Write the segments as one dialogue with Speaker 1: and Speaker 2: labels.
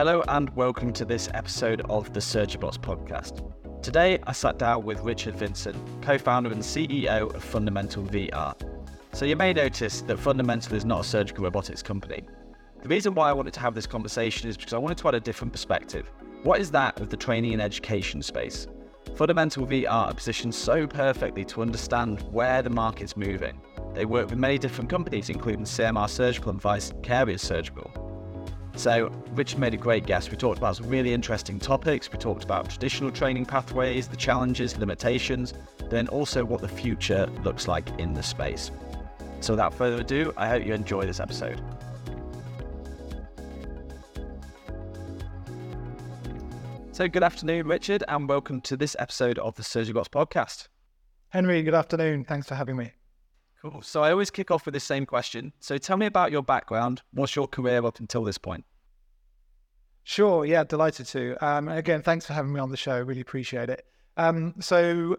Speaker 1: Hello and welcome to this episode of the SurgiBots podcast. Today I sat down with Richard Vincent, co founder and CEO of Fundamental VR. So you may notice that Fundamental is not a surgical robotics company. The reason why I wanted to have this conversation is because I wanted to add a different perspective. What is that of the training and education space? Fundamental VR are positioned so perfectly to understand where the market's moving. They work with many different companies, including CMR Surgical and Vicarious Surgical. So, Richard made a great guest. We talked about some really interesting topics. We talked about traditional training pathways, the challenges, limitations, then also what the future looks like in the space. So, without further ado, I hope you enjoy this episode. So, good afternoon, Richard, and welcome to this episode of the SurgiBots podcast.
Speaker 2: Henry, good afternoon. Thanks for having me.
Speaker 1: Cool. So, I always kick off with the same question. So, tell me about your background. What's your career up until this point?
Speaker 2: Sure. Yeah, delighted to. Um, again, thanks for having me on the show. Really appreciate it. Um, so,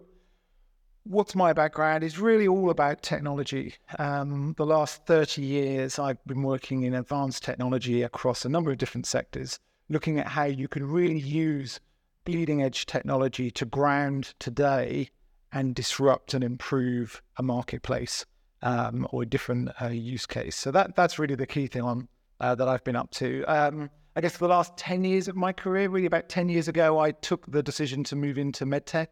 Speaker 2: what's my background is really all about technology. Um, the last 30 years, I've been working in advanced technology across a number of different sectors looking at how you can really use bleeding edge technology to ground today and disrupt and improve a marketplace um, or a different uh, use case. So that that's really the key thing on uh, that I've been up to. Um, I guess for the last ten years of my career, really about ten years ago, I took the decision to move into medtech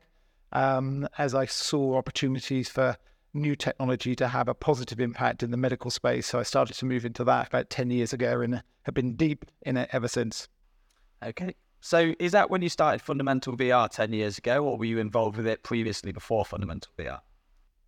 Speaker 2: um, as I saw opportunities for new technology to have a positive impact in the medical space. So I started to move into that about ten years ago and have been deep in it ever since.
Speaker 1: Okay. So is that when you started Fundamental VR 10 years ago, or were you involved with it previously before Fundamental VR?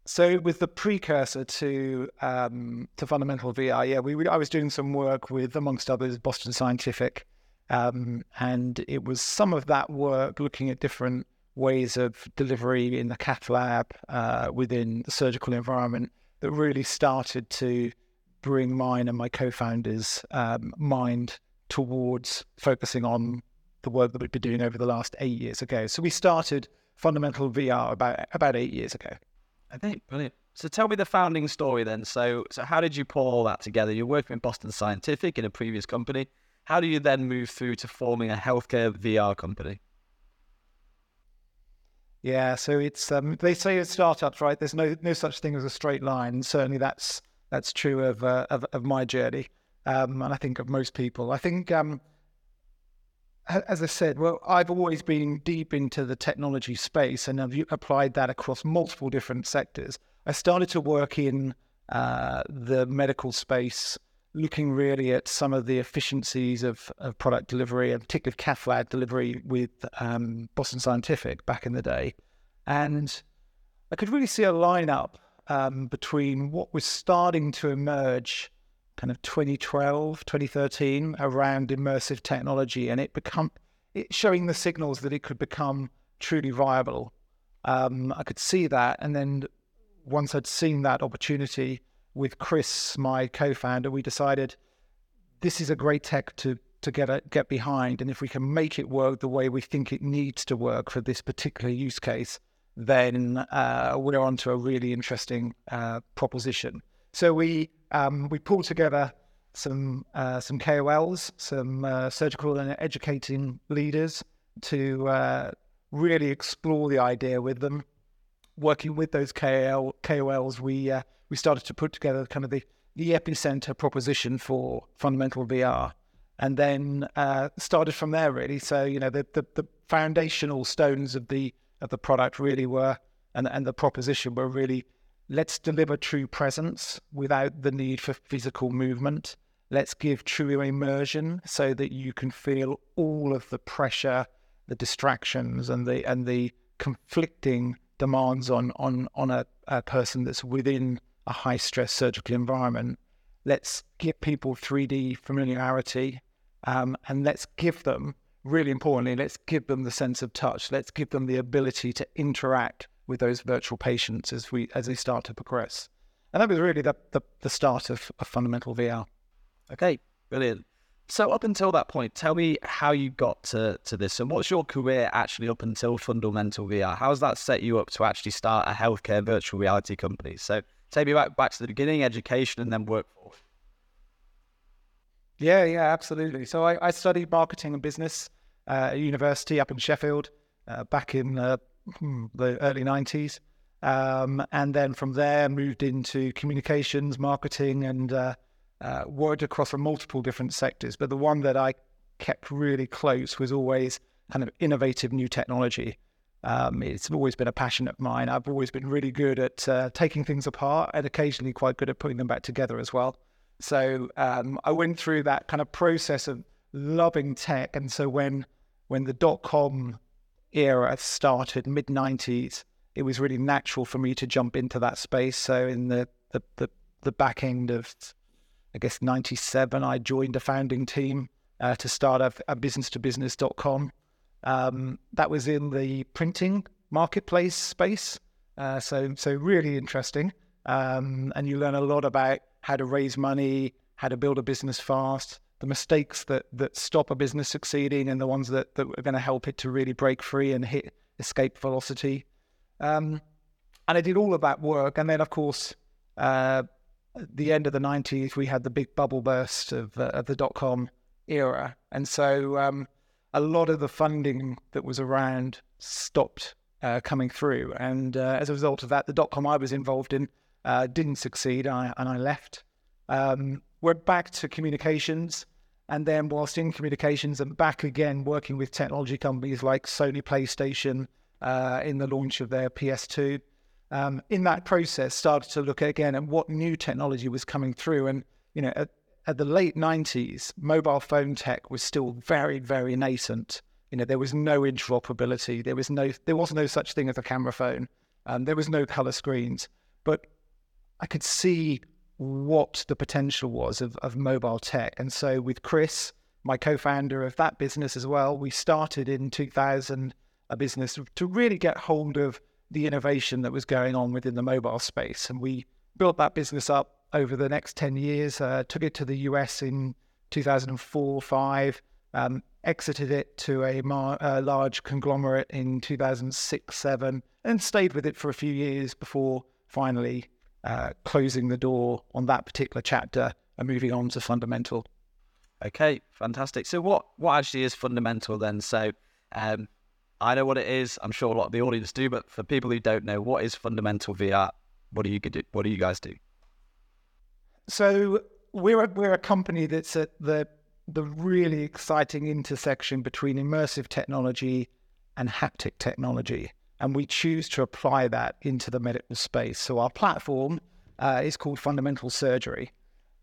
Speaker 2: So with the precursor to um, to Fundamental VR, yeah, we, I was doing some work with, amongst others, Boston Scientific, um, and it was some of that work looking at different ways of delivery in the cath lab uh, within the surgical environment that really started to bring mine and my co-founders' um, mind towards focusing on the work that we've been doing over the last eight years ago. So we started Fundamental VR about about eight years ago.
Speaker 1: I think brilliant. So tell me the founding story then. So so how did you pull all that together? You're working in Boston Scientific in a previous company. How do you then move through to forming a healthcare VR company?
Speaker 2: Yeah, so it's um, they say it's startups, right? There's no no such thing as a straight line. And certainly that's that's true of uh, of, of my journey um, and I think of most people. I think, um, as I said, well, I've always been deep into the technology space and I've applied that across multiple different sectors. I started to work in uh, the medical space, looking really at some of the efficiencies of, of product delivery and particularly cath lab delivery with um, Boston Scientific back in the day. And I could really see a lineup um, between what was starting to emerge kind of 2012, 2013 around immersive technology, and it become it showing the signals that it could become truly viable. Um, I could see that, and then once I'd seen that opportunity with Chris, my co-founder, we decided this is a great tech to to get a, get behind, and if we can make it work the way we think it needs to work for this particular use case, then uh, we're onto a really interesting uh, proposition. So we um, we pulled together some uh, some KOLs, some uh, surgical and educating leaders to uh, really explore the idea with them. Working with those KOL, KOLs, we uh, we started to put together kind of the the epicenter proposition for fundamental VR, and then uh, started from there really. So you know the, the the foundational stones of the of the product really were and and the proposition were really Let's deliver true presence without the need for physical movement. Let's give true immersion so that you can feel all of the pressure, the distractions, and the and the conflicting demands on on on a, a person that's within a high stress surgical environment. Let's give people 3D familiarity, um, and let's give them really importantly, let's give them the sense of touch. Let's give them the ability to interact with those virtual patients as we as they start to progress. And that was really the, the, the start of, of fundamental VR.
Speaker 1: Okay, brilliant. So up until that point, tell me how you got to, to this and what's your career actually up until Fundamental VR? How has that set you up to actually start a healthcare virtual reality company? So take me back back to the beginning, education and then work forward.
Speaker 2: Yeah, yeah, absolutely. So I, I studied marketing and business uh, at university up in Sheffield uh, back in uh, the early 90s. Um, and then from there, moved into communications, marketing, and uh, uh, worked across multiple different sectors. But the one that I kept really close was always kind of innovative new technology. Um, it's always been a passion of mine. I've always been really good at uh, taking things apart and occasionally quite good at putting them back together as well. So um, I went through that kind of process of loving tech. And so when when the dot com era started, mid '90s, it was really natural for me to jump into that space. So in the the the, the back end of I guess '97, I joined a founding team uh, to start a, a business to business.com. Um, that was in the printing marketplace space. Uh, so so really interesting. Um, and you learn a lot about how to raise money, how to build a business fast, the mistakes that that stop a business succeeding, and the ones that that are going to help it to really break free and hit escape velocity. Um, and I did all of that work, and then of course, uh, the end of the '90s, we had the big bubble burst of, uh, of the dot com era, and so um, a lot of the funding that was around stopped uh, coming through, and uh, as a result of that, the dot com I was involved in uh, didn't succeed, I, and I left. Um, we're back to communications, and then whilst in communications, and back again working with technology companies like Sony PlayStation uh, in the launch of their PS2. Um, in that process, started to look again at what new technology was coming through, and you know, at, at the late '90s, mobile phone tech was still very, very nascent. You know, there was no interoperability. There was no, there was no such thing as a camera phone. Um, there was no color screens. But I could see what the potential was of, of mobile tech. And so with Chris, my co-founder of that business as well, we started in 2000 a business to really get hold of the innovation that was going on within the mobile space. And we built that business up over the next 10 years, uh, took it to the US in 2004, 5, um, exited it to a mar- uh, large conglomerate in 2006, 7, and stayed with it for a few years before finally uh, closing the door on that particular chapter and moving on to fundamental.
Speaker 1: Okay, fantastic. So what what actually is fundamental then? So um, I know what it is. I'm sure a lot of the audience do, but for people who don't know, what is fundamental VR? What do you do? What do you guys do?
Speaker 2: So we're a, we're a company that's at the the really exciting intersection between immersive technology and haptic technology and we choose to apply that into the medical space. So our platform uh, is called Fundamental Surgery.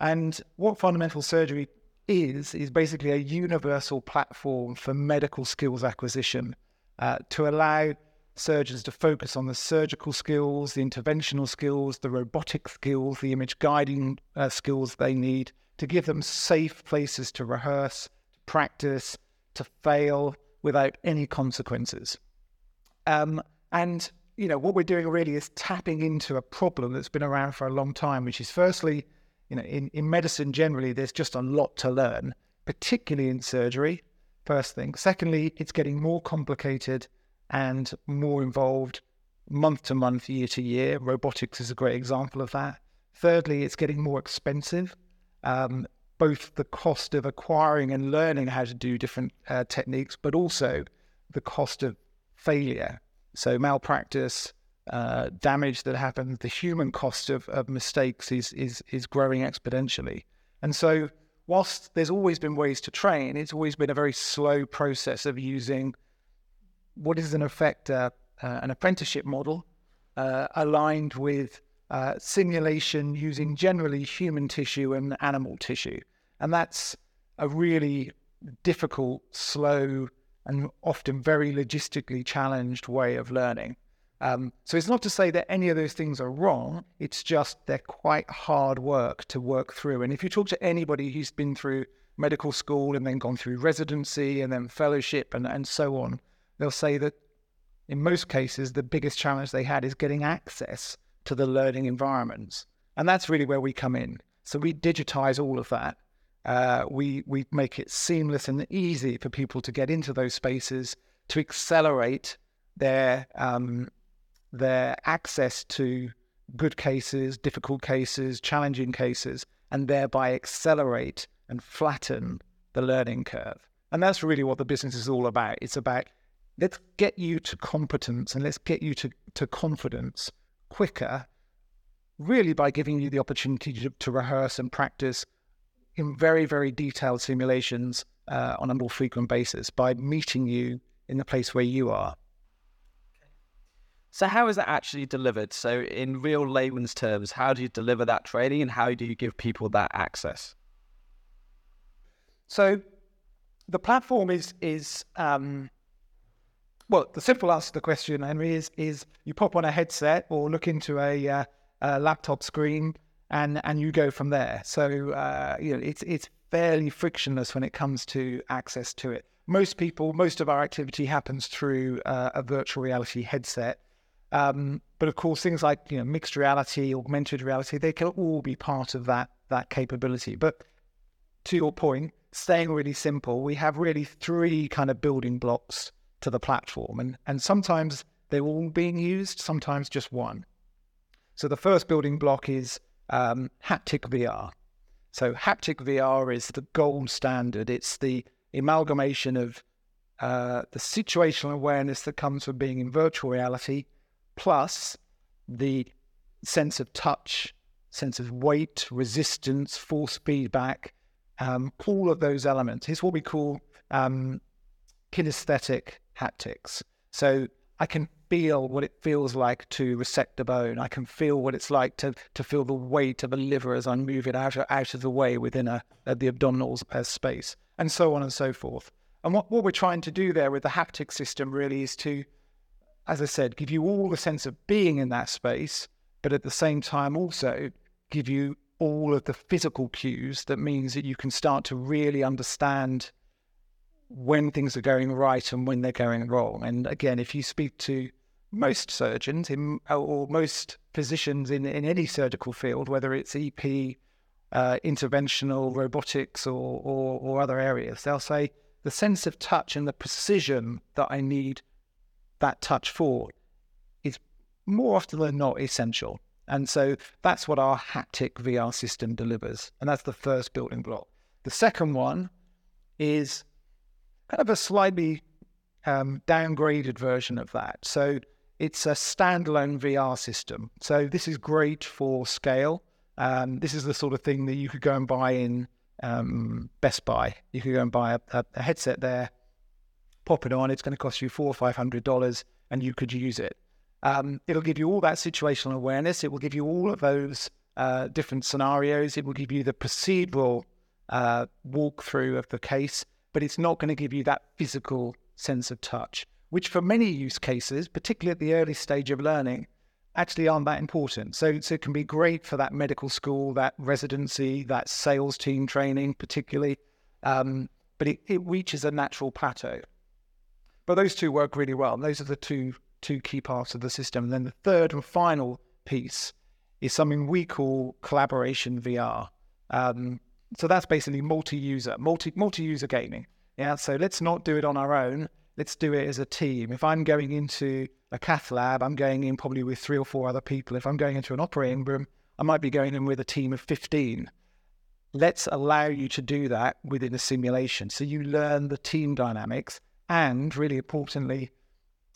Speaker 2: And what Fundamental Surgery is, is basically a universal platform for medical skills acquisition uh, to allow surgeons to focus on the surgical skills, the interventional skills, the robotic skills, the image guiding uh, skills they need to give them safe places to rehearse, to practice, to fail without any consequences. Um, and you know what we're doing really is tapping into a problem that's been around for a long time, which is firstly, you know, in, in medicine generally, there's just a lot to learn, particularly in surgery. First thing. Secondly, it's getting more complicated and more involved month to month, year to year. Robotics is a great example of that. Thirdly, it's getting more expensive. Um, both the cost of acquiring and learning how to do different uh, techniques, but also the cost of failure. So malpractice, uh, damage that happens, the human cost of, of mistakes is, is is growing exponentially. And so, whilst there's always been ways to train, it's always been a very slow process of using what is in effect uh, uh, an apprenticeship model uh, aligned with uh, simulation using generally human tissue and animal tissue, and that's a really difficult, slow and often very logistically challenged way of learning. Um, so it's not to say that any of those things are wrong. It's just they're quite hard work to work through. And if you talk to anybody who's been through medical school and then gone through residency and then fellowship and, and so on, they'll say that in most cases, the biggest challenge they had is getting access to the learning environments. And that's really where we come in. So we digitize all of that uh, we we make it seamless and easy for people to get into those spaces to accelerate their um, their access to good cases, difficult cases, challenging cases, and thereby accelerate and flatten the learning curve. And that's really what the business is all about. It's about let's get you to competence and let's get you to, to confidence quicker, really by giving you the opportunity to, to rehearse and practice in very, very detailed simulations uh, on a more frequent basis by meeting you in the place where you are.
Speaker 1: So, how is that actually delivered? So, in real layman's terms, how do you deliver that training and how do you give people that access?
Speaker 2: So, the platform is is um, well, the simple answer to the question, Henry, is is you pop on a headset or look into a, uh, a laptop screen and and you go from there. So uh, you know it's it's fairly frictionless when it comes to access to it. Most people, most of our activity happens through uh, a virtual reality headset. Um, but of course, things like you know mixed reality, augmented reality, they can all be part of that that capability. But to your point, staying really simple, we have really three kind of building blocks to the platform. And, and sometimes they're all being used, sometimes just one. So the first building block is um, haptic VR. So haptic VR is the gold standard. It's the amalgamation of uh, the situational awareness that comes from being in virtual reality, plus the sense of touch, sense of weight, resistance, force feedback, um, all of those elements. It's what we call um, kinesthetic haptics. So I can feel what it feels like to resect a bone. I can feel what it's like to to feel the weight of a liver as I move it out of, out of the way within a, a the abdominal uh, space, and so on and so forth. And what, what we're trying to do there with the haptic system really is to, as I said, give you all the sense of being in that space, but at the same time also give you all of the physical cues that means that you can start to really understand when things are going right and when they're going wrong. And again, if you speak to most surgeons in, or most physicians in, in any surgical field, whether it's EP, uh, interventional, robotics, or, or, or other areas, they'll say the sense of touch and the precision that I need that touch for is more often than not essential. And so that's what our haptic VR system delivers. And that's the first building block. The second one is kind of a slightly um, downgraded version of that. So it's a standalone VR system. So this is great for scale. Um, this is the sort of thing that you could go and buy in um, Best Buy. You could go and buy a, a, headset there, pop it on. It's going to cost you four or five hundred dollars, and you could use it. Um, it'll give you all that situational awareness. It will give you all of those uh, different scenarios. It will give you the procedural uh, walkthrough of the case but it's not going to give you that physical sense of touch, which for many use cases, particularly at the early stage of learning, actually aren't that important. So, so it can be great for that medical school, that residency, that sales team training, particularly, um, but it, it reaches a natural plateau. But those two work really well. And those are the two two key parts of the system. And then the third and final piece is something we call collaboration VR. Um, so that's basically multi-user, multi multi-user gaming. Yeah. So let's not do it on our own. Let's do it as a team. If I'm going into a cath lab, I'm going in probably with three or four other people. If I'm going into an operating room, I might be going in with a team of 15. Let's allow you to do that within a simulation. So you learn the team dynamics and really importantly,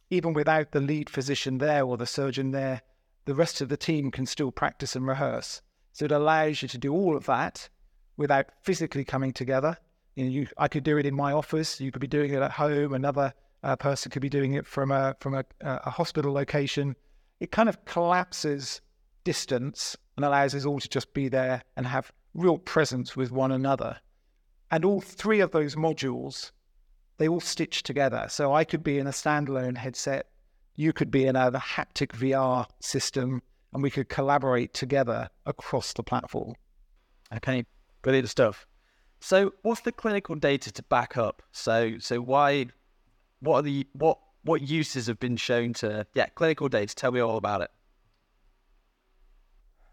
Speaker 2: even without the lead physician there or the surgeon there, the rest of the team can still practice and rehearse. So it allows you to do all of that without physically coming together. You know, you, I could do it in my office. You could be doing it at home. Another uh, person could be doing it from a from a, a hospital location. It kind of collapses distance and allows us all to just be there and have real presence with one another. And all three of those modules, they all stitch together. So I could be in a standalone headset, you could be in a haptic VR system, and we could collaborate together across the platform.
Speaker 1: Okay, Brilliant stuff. So, what's the clinical data to back up? So, so why? What are the what what uses have been shown to? Yeah, clinical data. Tell me all about it.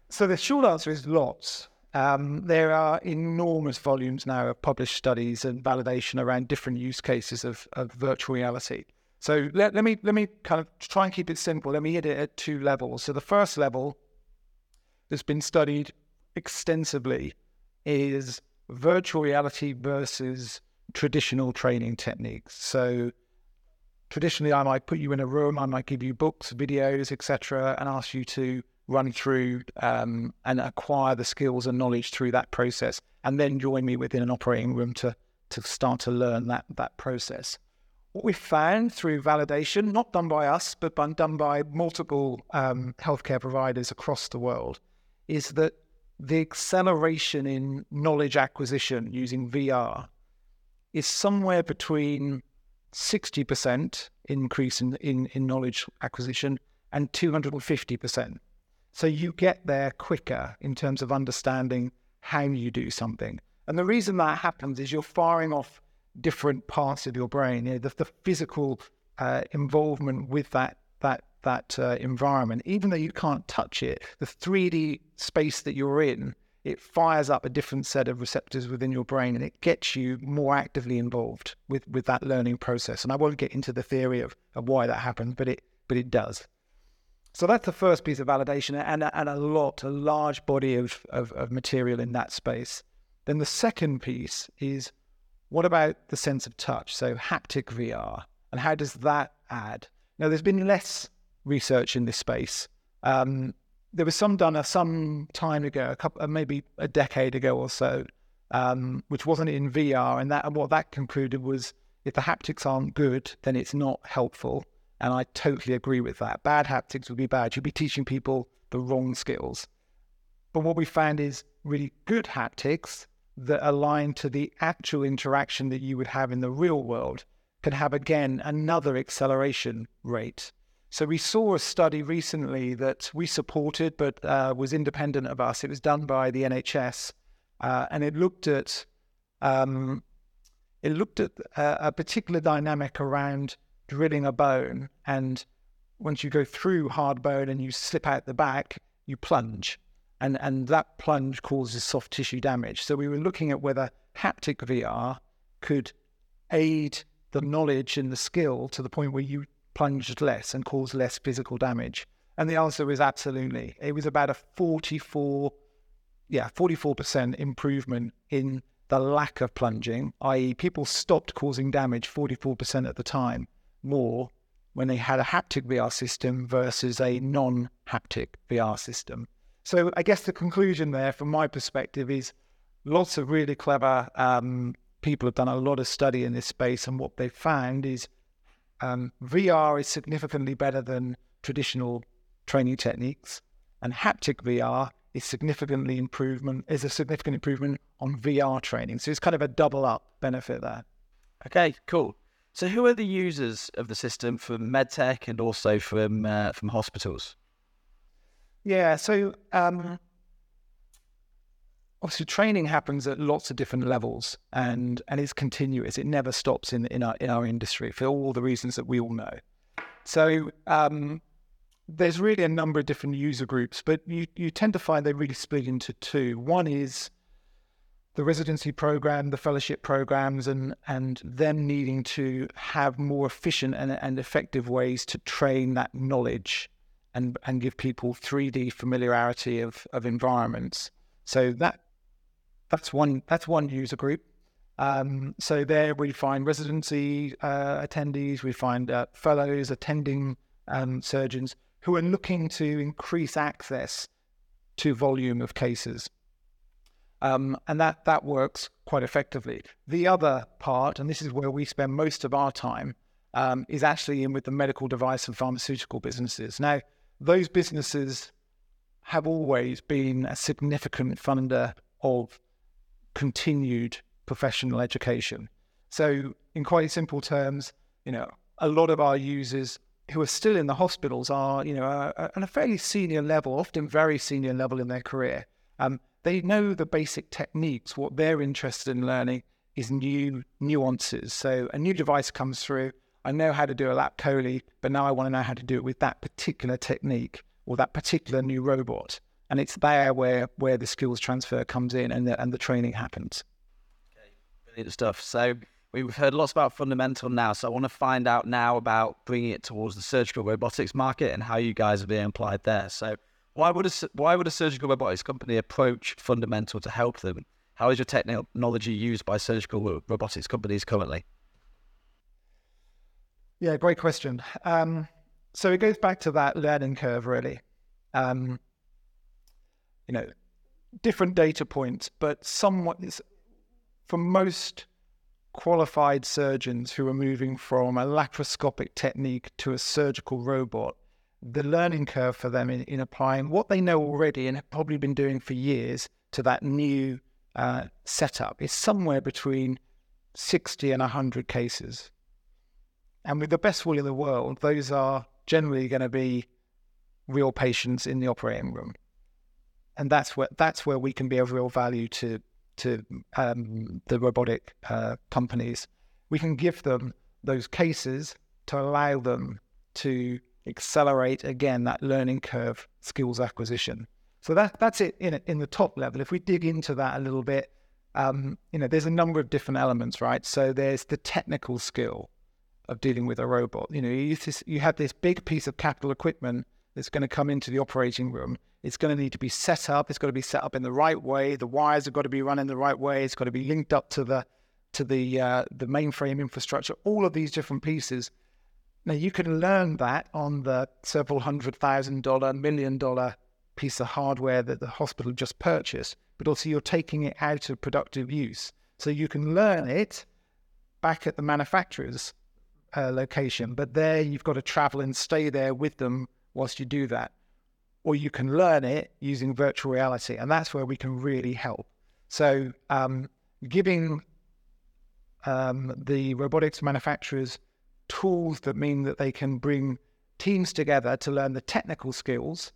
Speaker 2: So the short answer is lots. Um, there are enormous volumes now of published studies and validation around different use cases of, of virtual reality. So let, let me let me kind of try and keep it simple. Let me hit it at two levels. So the first level that's been studied extensively is virtual reality versus traditional training techniques. So traditionally, I might put you in a room, I might give you books, videos, etc., and ask you to run through um, and acquire the skills and knowledge through that process, and then join me within an operating room to to start to learn that that process. What we found through validation, not done by us, but done by multiple um, healthcare providers across the world, is that the acceleration in knowledge acquisition using VR is somewhere between 60% increase in, in, in knowledge acquisition and 250%. So you get there quicker in terms of understanding how you do something. And the reason that happens is you're firing off different parts of your brain. You know, the, the physical uh, involvement with that that that uh, environment, even though you can't touch it, the 3D space that you're in, it fires up a different set of receptors within your brain, and it gets you more actively involved with with that learning process. And I won't get into the theory of, of why that happens, but it but it does. So that's the first piece of validation, and and a lot, a large body of, of, of material in that space. Then the second piece is what about the sense of touch? So haptic VR, and how does that add? Now, there's been less research in this space. Um, there was some done some time ago, a couple, uh, maybe a decade ago or so, um, which wasn't in VR, and that and what that concluded was if the haptics aren't good, then it's not helpful. And I totally agree with that. Bad haptics would be bad. You'd be teaching people the wrong skills. But what we found is really good haptics that align to the actual interaction that you would have in the real world can have again another acceleration rate. So we saw a study recently that we supported, but uh, was independent of us. It was done by the NHS, uh, and it looked at um, it looked at uh, a particular dynamic around drilling a bone, and once you go through hard bone and you slip out the back, you plunge and and that plunge causes soft tissue damage. So we were looking at whether haptic VR could aid the knowledge and the skill to the point where you plunged less and caused less physical damage. And the answer was absolutely. It was about a 44, yeah, 44% improvement in the lack of plunging, i.e., people stopped causing damage 44% at the time more when they had a haptic VR system versus a non haptic VR system. So I guess the conclusion there, from my perspective, is lots of really clever um, people have done a lot of study in this space, and what they've found is um, VR is significantly better than traditional training techniques, and haptic VR is significantly improvement is a significant improvement on VR training. So it's kind of a double up benefit there.
Speaker 1: Okay, cool. So who are the users of the system from medtech and also from uh, from hospitals?
Speaker 2: Yeah. So um, obviously, training happens at lots of different levels, and and it's continuous. It never stops in in our in our industry for all the reasons that we all know. So um, there's really a number of different user groups, but you you tend to find they really split into two. One is the residency program, the fellowship programs, and and them needing to have more efficient and, and effective ways to train that knowledge and and give people 3D familiarity of of environments. So that that's one that's one user group. Um, so there we find residency uh, attendees, we find uh, fellows, attending um, surgeons who are looking to increase access to volume of cases. Um, and that, that works quite effectively. The other part, and this is where we spend most of our time, um, is actually in with the medical device and pharmaceutical businesses. Now, those businesses have always been a significant funder of continued professional education. So, in quite simple terms, you know, a lot of our users who are still in the hospitals are, you know, at a fairly senior level, often very senior level in their career. Um, they know the basic techniques. What they're interested in learning is new nuances. So, a new device comes through I know how to do a lap chole, but now I want to know how to do it with that particular technique or that particular new robot. And it's there where where the skills transfer comes in and the, and the training happens.
Speaker 1: Okay, brilliant stuff. So we've heard lots about fundamental now. So I want to find out now about bringing it towards the surgical robotics market and how you guys are being applied there. So why would a why would a surgical robotics company approach fundamental to help them How is your technology used by surgical robotics companies currently?
Speaker 2: Yeah, great question. Um, so it goes back to that learning curve, really. Um, you know, different data points, but somewhat for most qualified surgeons who are moving from a laparoscopic technique to a surgical robot, the learning curve for them in, in applying what they know already and have probably been doing for years to that new uh, setup is somewhere between 60 and 100 cases. And with the best will in the world, those are generally going to be real patients in the operating room. And that's where that's where we can be of real value to to um, the robotic uh, companies. We can give them those cases to allow them to accelerate again that learning curve skills acquisition. So that that's it in in the top level. If we dig into that a little bit, um, you know, there's a number of different elements, right? So there's the technical skill of dealing with a robot. You know, you, you have this big piece of capital equipment that's going to come into the operating room. It's going to need to be set up. It's got to be set up in the right way. The wires have got to be running the right way. It's got to be linked up to the to the uh, the mainframe infrastructure. All of these different pieces. Now you can learn that on the several hundred thousand dollar, million dollar piece of hardware that the hospital just purchased, but also you're taking it out of productive use. So you can learn it back at the manufacturer's uh, location, but there you've got to travel and stay there with them whilst you do that. Or you can learn it using virtual reality, and that's where we can really help. So, um, giving um, the robotics manufacturers tools that mean that they can bring teams together to learn the technical skills,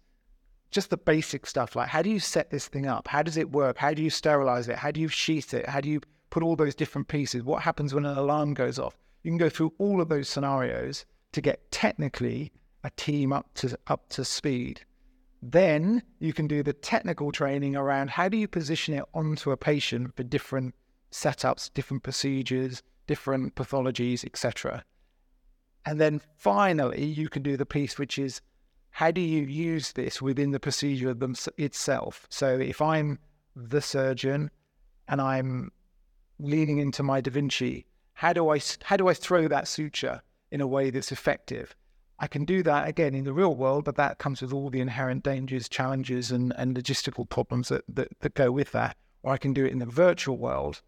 Speaker 2: just the basic stuff like how do you set this thing up? How does it work? How do you sterilize it? How do you sheath it? How do you put all those different pieces? What happens when an alarm goes off? You can go through all of those scenarios to get technically a team up to up to speed. Then you can do the technical training around how do you position it onto a patient for different setups, different procedures, different pathologies, etc. And then finally, you can do the piece which is how do you use this within the procedure itself? So if I'm the surgeon and I'm leaning into my Da Vinci, how do I how do I throw that suture in a way that's effective? I can do that again in the real world, but that comes with all the inherent dangers, challenges, and, and logistical problems that, that, that go with that. Or I can do it in the virtual world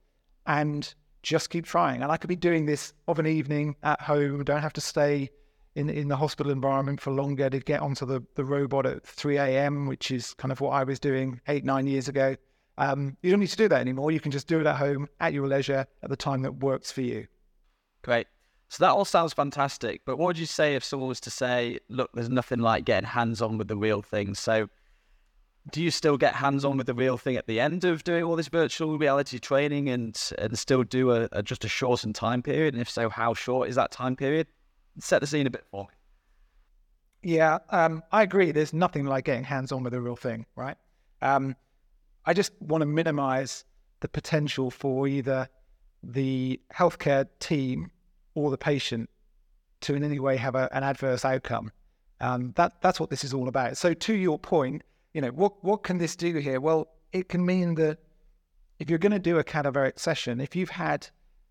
Speaker 2: and just keep trying. And I could be doing this of an evening at home, don't have to stay in, in the hospital environment for longer to get onto the, the robot at 3 a.m., which is kind of what I was doing eight, nine years ago. Um, you don't need to do that anymore. You can just do it at home at your leisure at the time that works for you.
Speaker 1: Great. So that all sounds fantastic, but what would you say if someone was to say, look, there's nothing like getting hands on with the real thing? So do you still get hands on with the real thing at the end of doing all this virtual reality training and and still do a, a just a shortened time period? And if so, how short is that time period? Set the scene a bit for me.
Speaker 2: Yeah, um, I agree. There's nothing like getting hands on with the real thing, right? Um, I just want to minimize the potential for either the healthcare team or the patient to in any way have a, an adverse outcome. Um, that that's what this is all about. So to your point, you know, what what can this do here? Well, it can mean that if you're going to do a cadaveric session, if you've had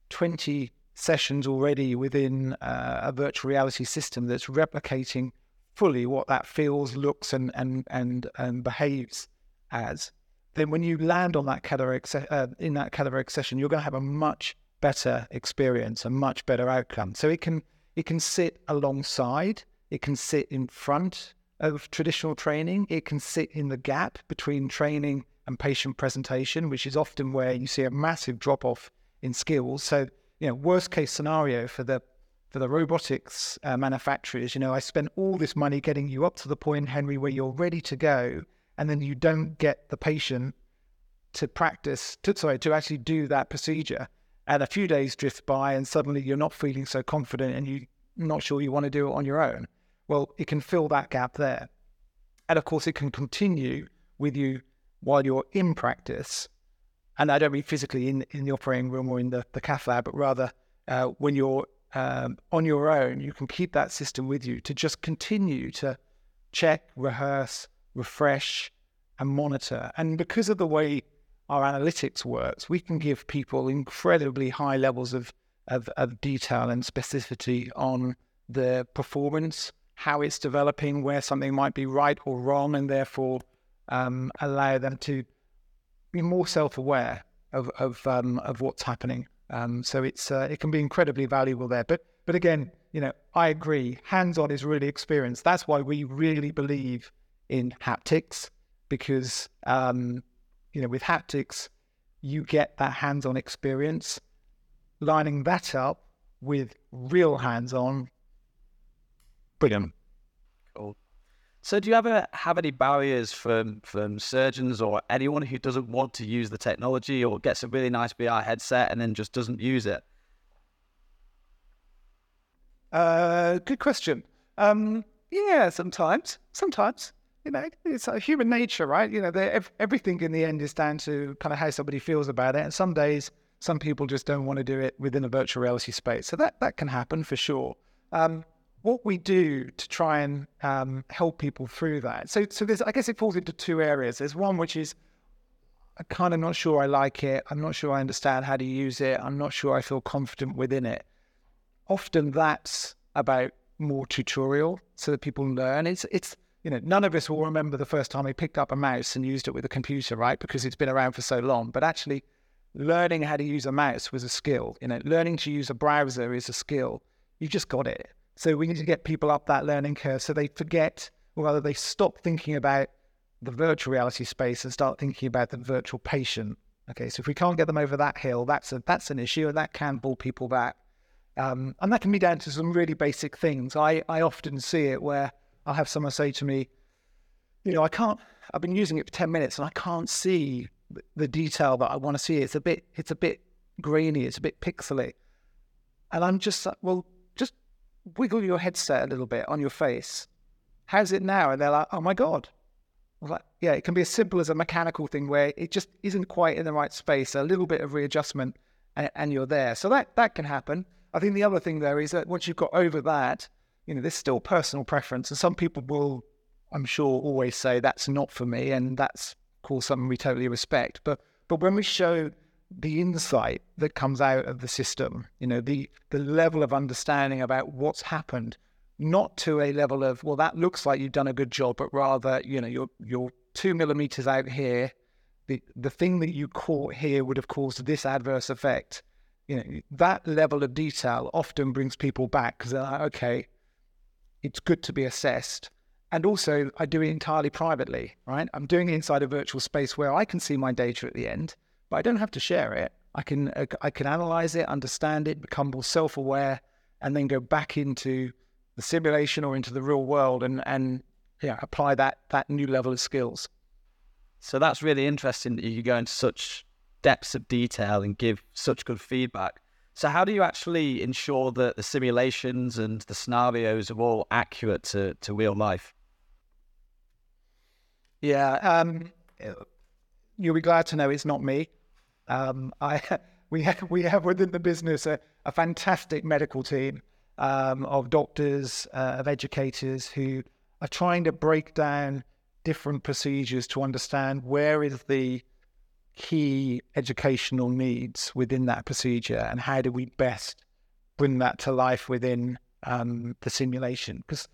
Speaker 2: 20 sessions already within uh, a virtual reality system that's replicating fully what that feels, looks, and and and, and behaves as, then when you land on that cadaveric se- uh, in that cadaveric session, you're going to have a much better experience, a much better outcome. So it can it can sit alongside, it can sit in front of traditional training, it can sit in the gap between training and patient presentation, which is often where you see a massive drop off in skills. So, you know, worst case scenario for the for the robotics uh, manufacturers, you know, I spent all this money getting you up to the point, Henry, where you're ready to go, and then you don't get the patient to practice, to, sorry, to actually do that procedure and a few days drift by and suddenly you're not feeling so confident and you're not sure you want to do it on your own. Well, it can fill that gap there. And of course, it can continue with you while you're in practice. And I don't mean physically in, in the operating room or in the, the cath lab, but rather uh, when you're um, on your own, you can keep that system with you to just continue to check, rehearse, refresh, and monitor. And because of the way our analytics works, we can give people incredibly high levels of, of, of detail and specificity on the performance, how it's developing, where something might be right or wrong, and therefore um, allow them to be more self-aware of of, um, of what's happening. Um, so it's uh, it can be incredibly valuable there. But but again, you know, I agree. Hands-on is really experience. That's why we really believe in haptics because um, you know with haptics you get that hands-on experience. Lining that up with real hands-on, brilliant.
Speaker 1: Cool. So, do you ever have any barriers from from surgeons or anyone who doesn't want to use the technology or gets a really nice VR headset and then just doesn't use it?
Speaker 2: Uh, good question. Um, yeah, sometimes, sometimes. You know, it's a human nature, right? You know, everything in the end is down to kind of how somebody feels about it. And some days, some people just don't want to do it within a virtual reality space. So that that can happen for sure. Um, what we do to try and um, help people through that. So, so there's, I guess it falls into two areas. There's one which is I'm kind of not sure I like it. I'm not sure I understand how to use it. I'm not sure I feel confident within it. Often that's about more tutorial so that people learn. It's it's you know none of us will remember the first time we picked up a mouse and used it with a computer, right? Because it's been around for so long. But actually, learning how to use a mouse was a skill. You know, learning to use a browser is a skill. You just got it. So we need to get people up that learning curve so they forget, or rather, they stop thinking about the virtual reality space and start thinking about the virtual patient. Okay, so if we can't get them over that hill, that's a that's an issue, and that can pull people back. Um, and that can be down to some really basic things. I I often see it where I'll have someone say to me, you know, I can't. I've been using it for ten minutes and I can't see the detail that I want to see. It's a bit it's a bit grainy. It's a bit pixely. And I'm just like, well, just wiggle your headset a little bit on your face. How's it now? And they're like, oh my God. like, yeah, it can be as simple as a mechanical thing where it just isn't quite in the right space, a little bit of readjustment, and, and you're there. So that, that can happen. I think the other thing there is that once you've got over that, you know, there's still personal preference. And some people will, I'm sure, always say that's not for me. And that's, of course, something we totally respect. But but when we show the insight that comes out of the system, you know, the the level of understanding about what's happened, not to a level of, well, that looks like you've done a good job, but rather, you know, you're you're two millimeters out here. The the thing that you caught here would have caused this adverse effect. You know, that level of detail often brings people back because they're like, okay, it's good to be assessed. And also, I do it entirely privately, right? I'm doing it inside a virtual space where I can see my data at the end but I don't have to share it. I can I can analyze it, understand it, become more self-aware, and then go back into the simulation or into the real world and and yeah, apply that that new level of skills.
Speaker 1: So that's really interesting that you go into such depths of detail and give such good feedback. So how do you actually ensure that the simulations and the scenarios are all accurate to, to real life?
Speaker 2: Yeah, um, you'll be glad to know it's not me. Um, I we have we have within the business a, a fantastic medical team um, of doctors, uh, of educators who are trying to break down different procedures to understand where is the key educational needs within that procedure and how do we best bring that to life within um, the simulation because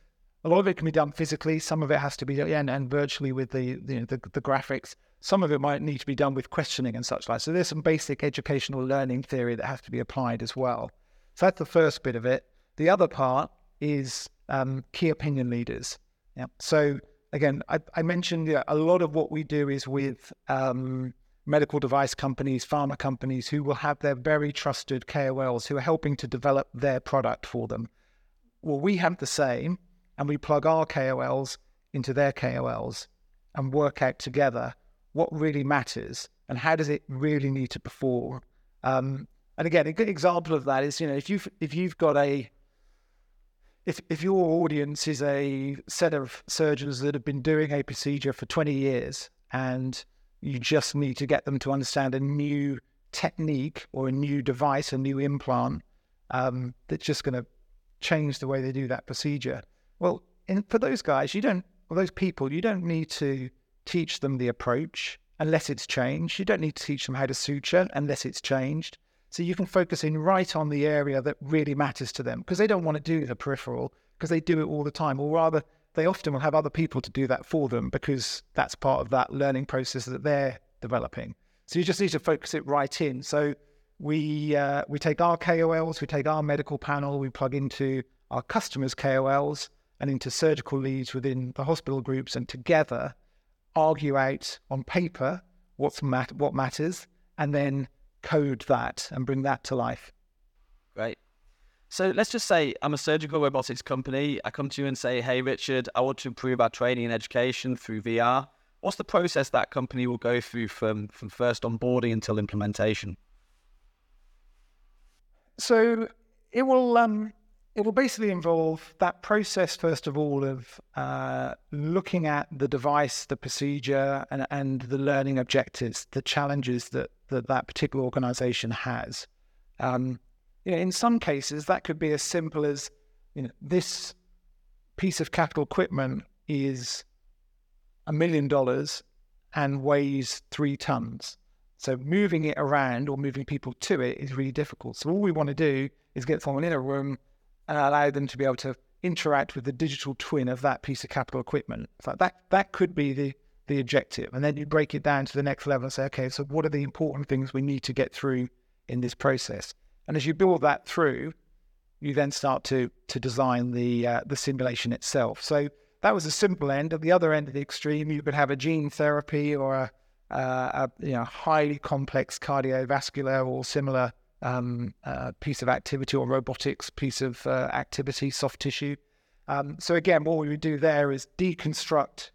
Speaker 2: a lot of it can be done physically some of it has to be yeah, and, and virtually with the, the, the the graphics some of it might need to be done with questioning and such like. So there's some basic educational learning theory that has to be applied as well. So that's the first bit of it. The other part is um, key opinion leaders. Yeah. So again, I, I mentioned yeah, a lot of what we do is with um, medical device companies, pharma companies who will have their very trusted KOLs who are helping to develop their product for them. Well, we have the same, and we plug our KOLs into their KOLs and work out together what really matters and how does it really need to perform. Um, and again, a good example of that is, you know, if you've if you've got a if if your audience is a set of surgeons that have been doing a procedure for 20 years and you just need to get them to understand a new technique or a new device, a new implant um, that's just going to change the way they do that procedure. Well, in, for those guys, you don't, or those people, you don't need to teach them the approach unless it's changed. You don't need to teach them how to suture unless it's changed. So you can focus in right on the area that really matters to them because they don't want to do the peripheral because they do it all the time, or rather, they often will have other people to do that for them because that's part of that learning process that they're developing. So you just need to focus it right in. So we uh, we take our KOLs, we take our medical panel, we plug into our customers' KOLs and into surgical leads within the hospital groups, and together argue out on paper what's mat- what matters, and then code that and bring that to life.
Speaker 1: Right. So let's just say I'm a surgical robotics company. I come to you and say, hey, Richard, I want to improve our training and education through VR. What's the process that company will go through from, from first onboarding until implementation?
Speaker 2: So it will um, it will basically involve that process first of all of uh, looking at the device, the procedure, and, and the learning objectives, the challenges that that, that particular organization has. Um, you know, in some cases, that could be as simple as, you know, this piece of capital equipment is a million dollars and weighs three tons. So moving it around or moving people to it is really difficult. So all we want to do is get someone in a room and allow them to be able to interact with the digital twin of that piece of capital equipment. So that that could be the the objective. And then you break it down to the next level and say, okay, so what are the important things we need to get through in this process? And as you build that through, you then start to to design the uh, the simulation itself. So that was a simple end. At the other end of the extreme, you could have a gene therapy or a, uh, a you know highly complex cardiovascular or similar um, uh, piece of activity or robotics piece of uh, activity, soft tissue. Um, so again, what we would do there is deconstruct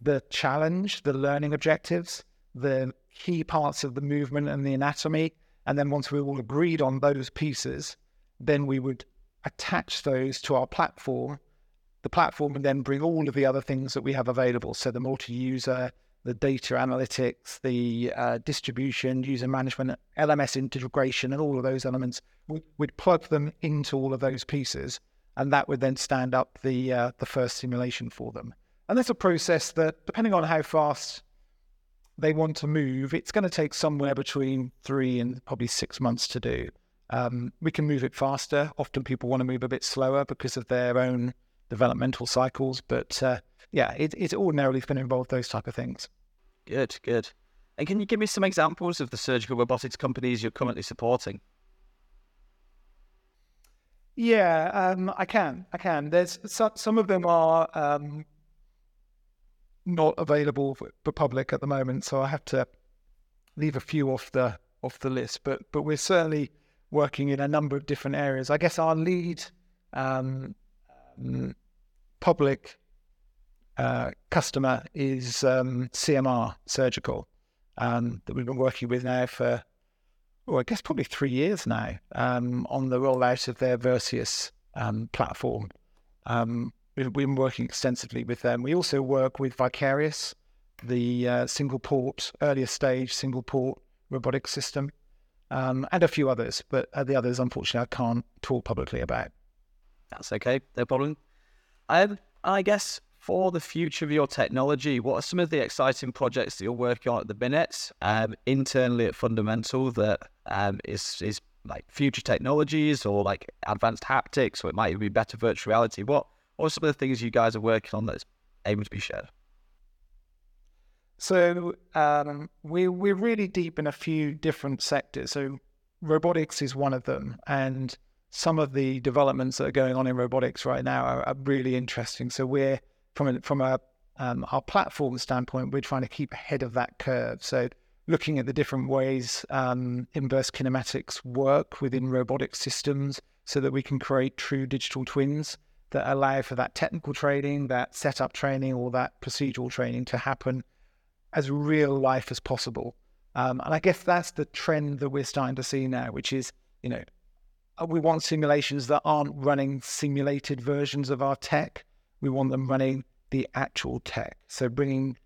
Speaker 2: the challenge, the learning objectives, the key parts of the movement and the anatomy, and then once we all agreed on those pieces, then we would attach those to our platform. The platform would then bring all of the other things that we have available. So the multi-user, the data analytics, the uh, distribution, user management, LMS integration, and all of those elements. We'd, we'd, plug them into all of those pieces, and that would then stand up the uh, the first simulation for them. And that's a process that, depending on how fast they want to move, it's going to take somewhere between three and probably six months to do. Um, we can move it faster. Often people want to move a bit slower because of their own developmental cycles. But uh, yeah, it, it's ordinarily going to involve those type of things.
Speaker 1: Good, good. And can you give me some examples of the surgical robotics companies you're currently supporting?
Speaker 2: Yeah, um, I can. I can. There's some, some of them are um, not available for, public at the moment, so I have to leave a few off the off the list. But but we're certainly working in a number of different areas. I guess our lead um, um, public uh, customer is um, CMR Surgical um, that we've been working with now for, oh, I guess probably three years now um, on the rollout of their Versius platform. We've been working extensively with them. We also work with Vicarious, the uh, single port, earlier stage single port robotic system, um, and a few others. But uh, the others, unfortunately, I can't talk publicly about.
Speaker 1: That's okay, no problem. Um, I guess for the future of your technology, what are some of the exciting projects that you're working on at the minute um, internally at Fundamental that um, is is like future technologies or like advanced haptics, or it might even be better virtual reality? What what are some of the things you guys are working on that's able to be shared?
Speaker 2: So um, we we're really deep in a few different sectors. So robotics is one of them, and some of the developments that are going on in robotics right now are, are really interesting. So we're from a, from a um, our platform standpoint, we're trying to keep ahead of that curve. So looking at the different ways um, inverse kinematics work within robotic systems, so that we can create true digital twins that allow for that technical training, that setup training, or that procedural training to happen as real life as possible. Um, and I guess that's the trend that we're starting to see now, which is, you know, uh, we want simulations that aren't running simulated versions of our tech. We want them running the actual tech. So bringing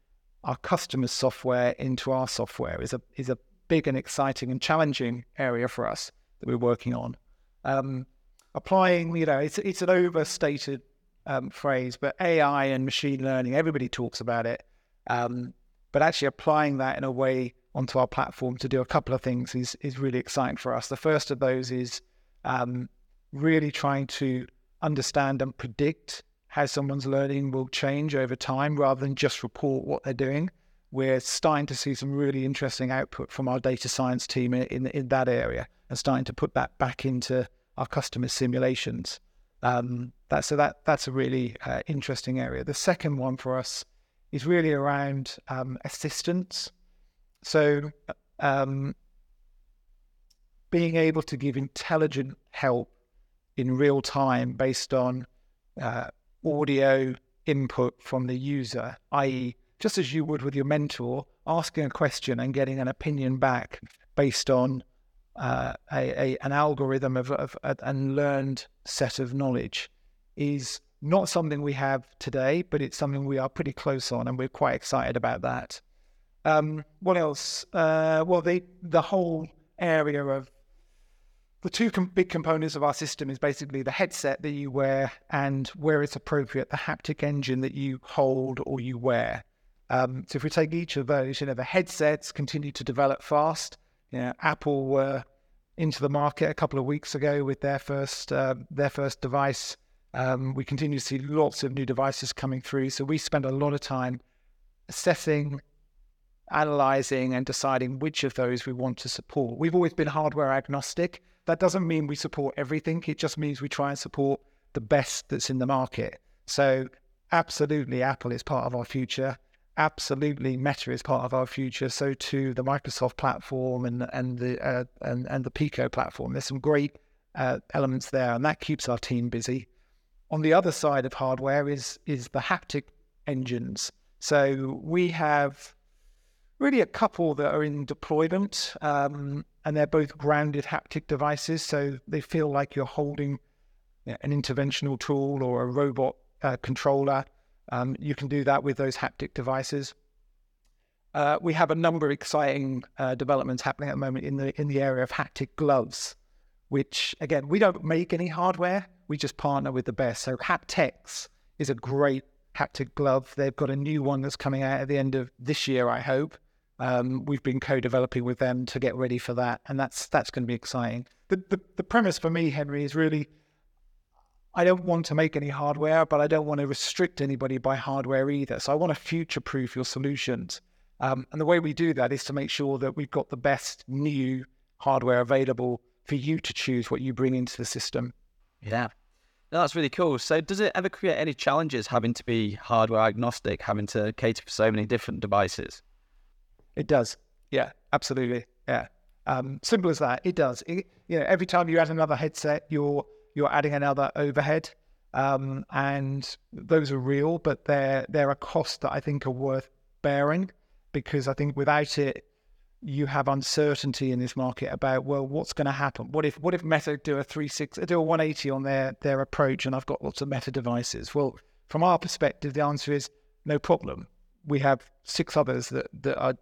Speaker 2: our customers' software into our software is a is a big and exciting and challenging area for us that we're working on. Um, applying, you know, it's it's an overstated um, phrase, but AI and machine learning, everybody talks about it. Um, but actually applying that in a way onto our platform to do a couple of things is is really exciting for us. The first of those is um, really trying to understand and predict how someone's learning will change over time rather than just report what they're doing. We're starting to see some really interesting output from our data science team in, in that area and starting to put that back into our customer simulations. Um, that, so that that's a really uh, interesting area. The second one for us is really around um, assistance. So um, being able to give intelligent help in real time based on uh, audio input from the user, i.e., just as you would with your mentor, asking a question and getting an opinion back based on uh, a, a, an algorithm of, of, of an learned set of knowledge is not something we have today, but it's something we are pretty close on, and we're quite excited about that. Um, what else? Uh, well, the the whole area of the two com- big components of our system is basically the headset that you wear and where it's appropriate, the haptic engine that you hold or you wear. Um, so if we take each of those, you know, the headsets continue to develop fast. You know, Apple were into the market a couple of weeks ago with their first uh, their first device. Um, we continue to see lots of new devices coming through. So we spend a lot of time assessing, analyzing, and deciding which of those we want to support. We've always been hardware agnostic. That doesn't mean we support everything. It just means we try and support the best that's in the market. So, absolutely, Apple is part of our future. Absolutely, Meta is part of our future. So too the Microsoft platform and and the uh, and and the Pico platform. There's some great uh, elements there, and that keeps our team busy. On the other side of hardware is is the haptic engines. So we have really a couple that are in deployment. Um, and they're both grounded haptic devices, so they feel like you're holding you know, an interventional tool or a robot uh, controller. Um, you can do that with those haptic devices. Uh, we have a number of exciting uh, developments happening at the moment in the in the area of haptic gloves, which again we don't make any hardware. We just partner with the best. So HaptX is a great haptic glove. They've got a new one that's coming out at the end of this year, I hope. Um, we've been co-developing with them to get ready for that, and that's that's going to be exciting. The, the the premise for me, Henry, is really I don't want to make any hardware, but I don't want to restrict anybody by hardware either. So I want to future-proof your solutions, um, and the way we do that is to make sure that we've got the best new hardware available for you to choose what you bring into the system.
Speaker 1: Yeah. No, that's really cool. So, does it ever create any challenges having to be hardware agnostic, having to cater for so many different devices?
Speaker 2: It does. Yeah, absolutely. Yeah. Um, simple as that. It does. It, you know, every time you add another headset, you're you're adding another overhead, um, and those are real, but they're they're a cost that I think are worth bearing because I think without it, you have uncertainty in this market about well, what's going to happen? What if what if Meta do a three six do a one eighty on their their approach, and I've got lots of Meta devices? Well, from our perspective, the answer is no problem. We have six others that that are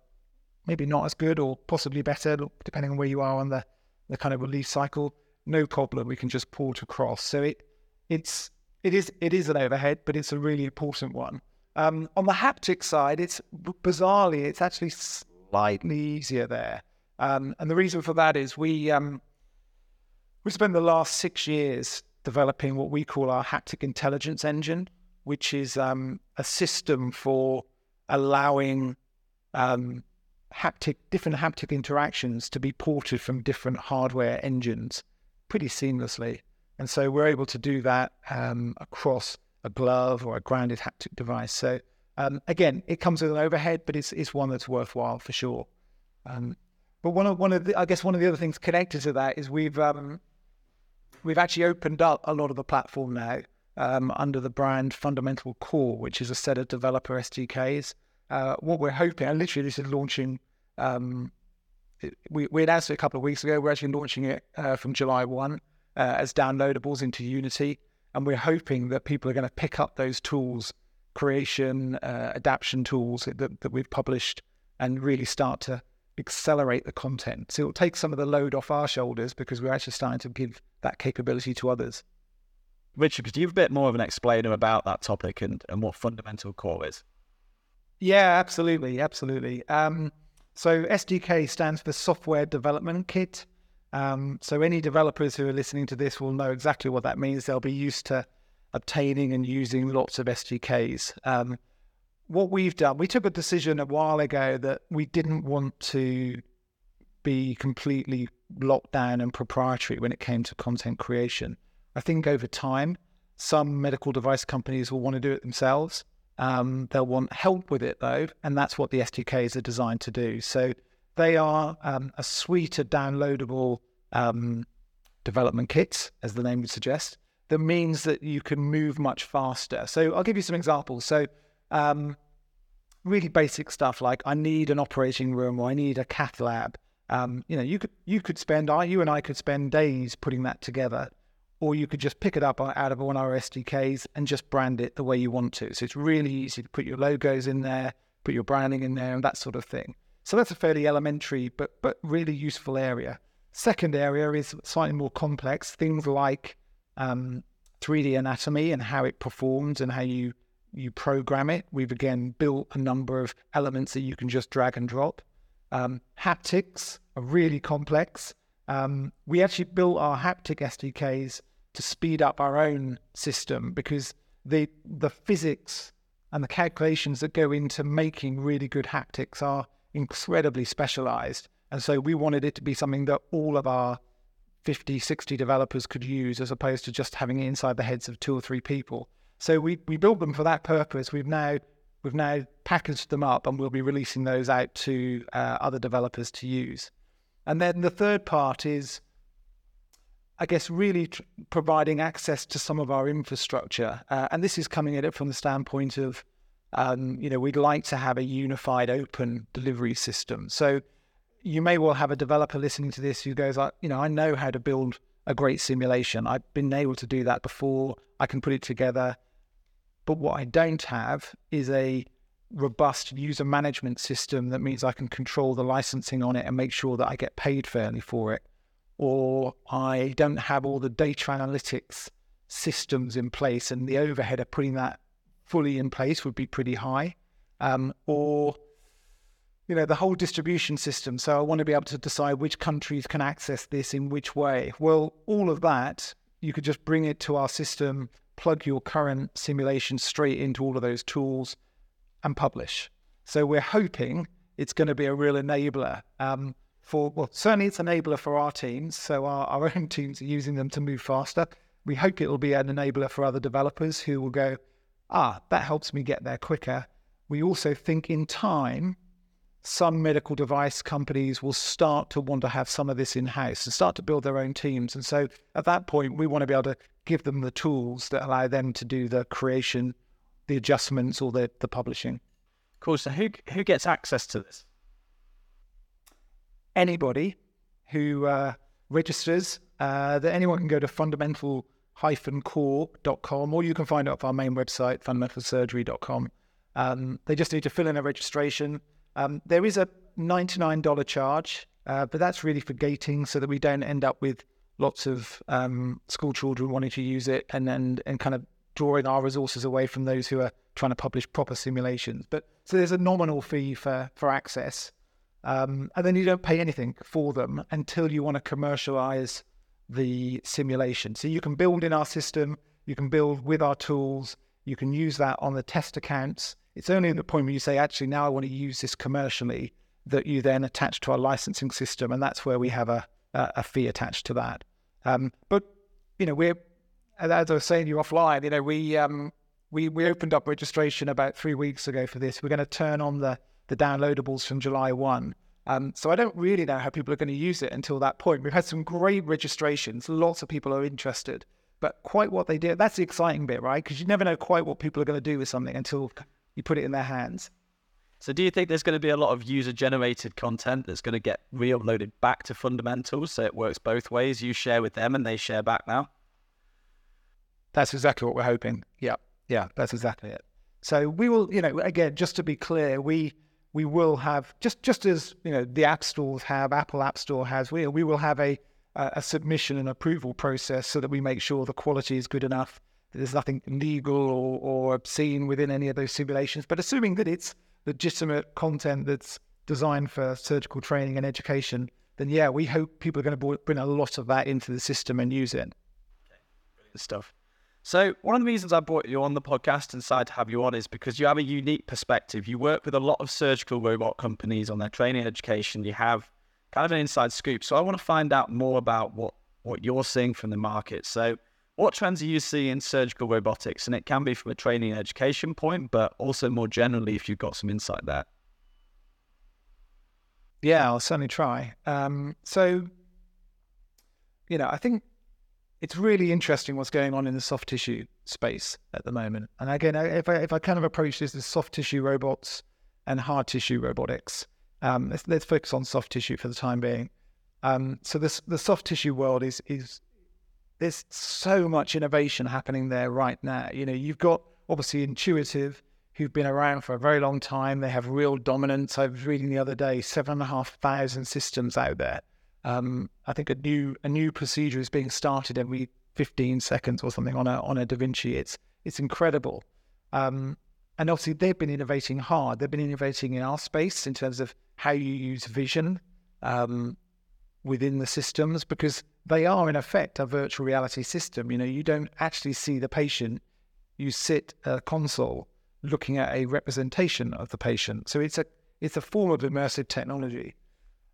Speaker 2: maybe not as good or possibly better, depending on where you are on the, the kind of release cycle, no problem. We can just port across. So it it's it is it is an overhead, but it's a really important one. Um, on the haptic side, it's bizarrely it's actually slightly easier there, um, and the reason for that is we um, we spent the last six years developing what we call our haptic intelligence engine, which is um, a system for allowing um, haptic, different haptic interactions to be ported from different hardware engines pretty seamlessly. And so we're able to do that um, across a glove or a grounded haptic device. So um, again, it comes with an overhead, but it's it's one that's worthwhile for sure. Um, but one of one of the, I guess one of the other things connected to that is we've um, we've actually opened up a lot of the platform now um, under the brand Fundamental Core, which is a set of developer SDKs uh, what we're hoping, and literally this is launching. We, we announced it a couple of weeks ago. We're actually launching it uh, from July 1 uh, as downloadables into Unity. And we're hoping that people are going to pick up those tools, creation, uh, adaption tools that, that we've published, and really start to accelerate the content. So it'll take some of the load off our shoulders because we're actually starting to give that capability to others.
Speaker 1: Richard, could you give a bit more of an explainer about that topic and, and what fundamental core is?
Speaker 2: Yeah, absolutely, absolutely. Um, so SDK stands for Software Development Kit. Um, so any developers who are listening to this will know exactly what that means. They'll be used to obtaining and using lots of SDKs. Um, what we've done, we took a decision a while ago that we didn't want to be completely locked down and proprietary when it came to content creation. I think over time, some medical device companies will want to do it themselves. Um, they'll want help with it though, and that's what the SDKs are designed to do. So they are um, a suite of downloadable um, development kits, as the name would suggest, that means that you can move much faster. So I'll give you some examples. So um, really basic stuff like I need an operating room or I need a cath lab. Um, you know, you could you could spend I you and I could spend days putting that together or you could just pick it up out of one of our SDKs and just brand it the way you want to. So it's really easy to put your logos in there, put your branding in there, and that sort of thing. So that's a fairly elementary but but really useful area. Second area is slightly more complex. Things like um, 3D anatomy and how it performs and how you you program it. We've again built a number of elements that you can just drag and drop. Um, haptics are really complex. Um, we actually built our haptic SDKs to speed up our own system because the the physics and the calculations that go into making really good haptics are incredibly specialized. And so we wanted it to be something that all of our 50, 60 developers could use as opposed to just having it inside the heads of two or three people. So we, we built them for that purpose. We've now we've now packaged them up and we'll be releasing those out to uh, other developers to use. And then the third part is I guess, really tr- providing access to some of our infrastructure. Uh, and this is coming at it from the standpoint of, um, you know, we'd like to have a unified open delivery system. So you may well have a developer listening to this who goes, you know, I know how to build a great simulation. I've been able to do that before. I can put it together. But what I don't have is a robust user management system that means I can control the licensing on it and make sure that I get paid fairly for it or I don't have all the data analytics systems in place, and the overhead of putting that fully in place would be pretty high. Um, or you know the whole distribution system. So I want to be able to decide which countries can access this in which way. Well, all of that you could just bring it to our system, plug your current simulation straight into all of those tools, and publish. So we're hoping it's going to be a real enabler. Um, for, well, certainly it's an enabler for our teams. So our, our own teams are using them to move faster. We hope it will be an enabler for other developers who will go, ah, that helps me get there quicker. We also think in time, some medical device companies will start to want to have some of this in house and start to build their own teams. And so at that point, we want to be able to give them the tools that allow them to do the creation, the adjustments, or the, the publishing.
Speaker 1: Cool. So who who gets access to this?
Speaker 2: Anybody who uh, registers, uh, that anyone can go to fundamental-core.com or you can find it off our main website, fundamentalsurgery.com. Um, they just need to fill in a registration. Um, there is a $99 charge, uh, but that's really for gating so that we don't end up with lots of um, school children wanting to use it and then and kind of drawing our resources away from those who are trying to publish proper simulations. But so there's a nominal fee for for access. Um, and then you don't pay anything for them until you want to commercialize the simulation. So you can build in our system, you can build with our tools, you can use that on the test accounts. It's only at the point where you say, actually, now I want to use this commercially, that you then attach to our licensing system, and that's where we have a, a fee attached to that. Um, but you know, we're as I was saying to you offline, you know, we um, we we opened up registration about three weeks ago for this. We're going to turn on the the downloadables from July 1. Um, so I don't really know how people are going to use it until that point. We've had some great registrations. Lots of people are interested. But quite what they do, that's the exciting bit, right? Because you never know quite what people are going to do with something until you put it in their hands.
Speaker 1: So do you think there's going to be a lot of user generated content that's going to get re-uploaded back to fundamentals so it works both ways? You share with them and they share back now?
Speaker 2: That's exactly what we're hoping. Yeah. Yeah, that's exactly it. So we will, you know, again, just to be clear, we we will have just just as you know the app stores have, Apple App Store has, we we will have a a submission and approval process so that we make sure the quality is good enough. There's nothing illegal or, or obscene within any of those simulations. But assuming that it's legitimate content that's designed for surgical training and education, then yeah, we hope people are going to bring a lot of that into the system and use it. Okay.
Speaker 1: Stuff. So one of the reasons I brought you on the podcast and decided to have you on is because you have a unique perspective. You work with a lot of surgical robot companies on their training education. You have kind of an inside scoop. So I want to find out more about what what you're seeing from the market. So what trends are you seeing in surgical robotics? And it can be from a training and education point, but also more generally if you've got some insight there.
Speaker 2: Yeah, I'll certainly try. Um, so, you know, I think it's really interesting what's going on in the soft tissue space at the moment. And again, if I, if I kind of approach this as soft tissue robots and hard tissue robotics, um, let's, let's, focus on soft tissue for the time being. Um, so this, the soft tissue world is is there's so much innovation happening there right now. You know, you've got obviously Intuitive, who've been around for a very long time. They have real dominance. I was reading the other day, seven and a half thousand systems out there. Um, I think a new a new procedure is being started every 15 seconds or something on a on a Da Vinci. It's it's incredible. Um, and obviously they've been innovating hard. They've been innovating in our space in terms of how you use vision um, within the systems because they are in effect a virtual reality system. You know, you don't actually see the patient. You sit at a console looking at a representation of the patient. So it's a it's a form of immersive technology.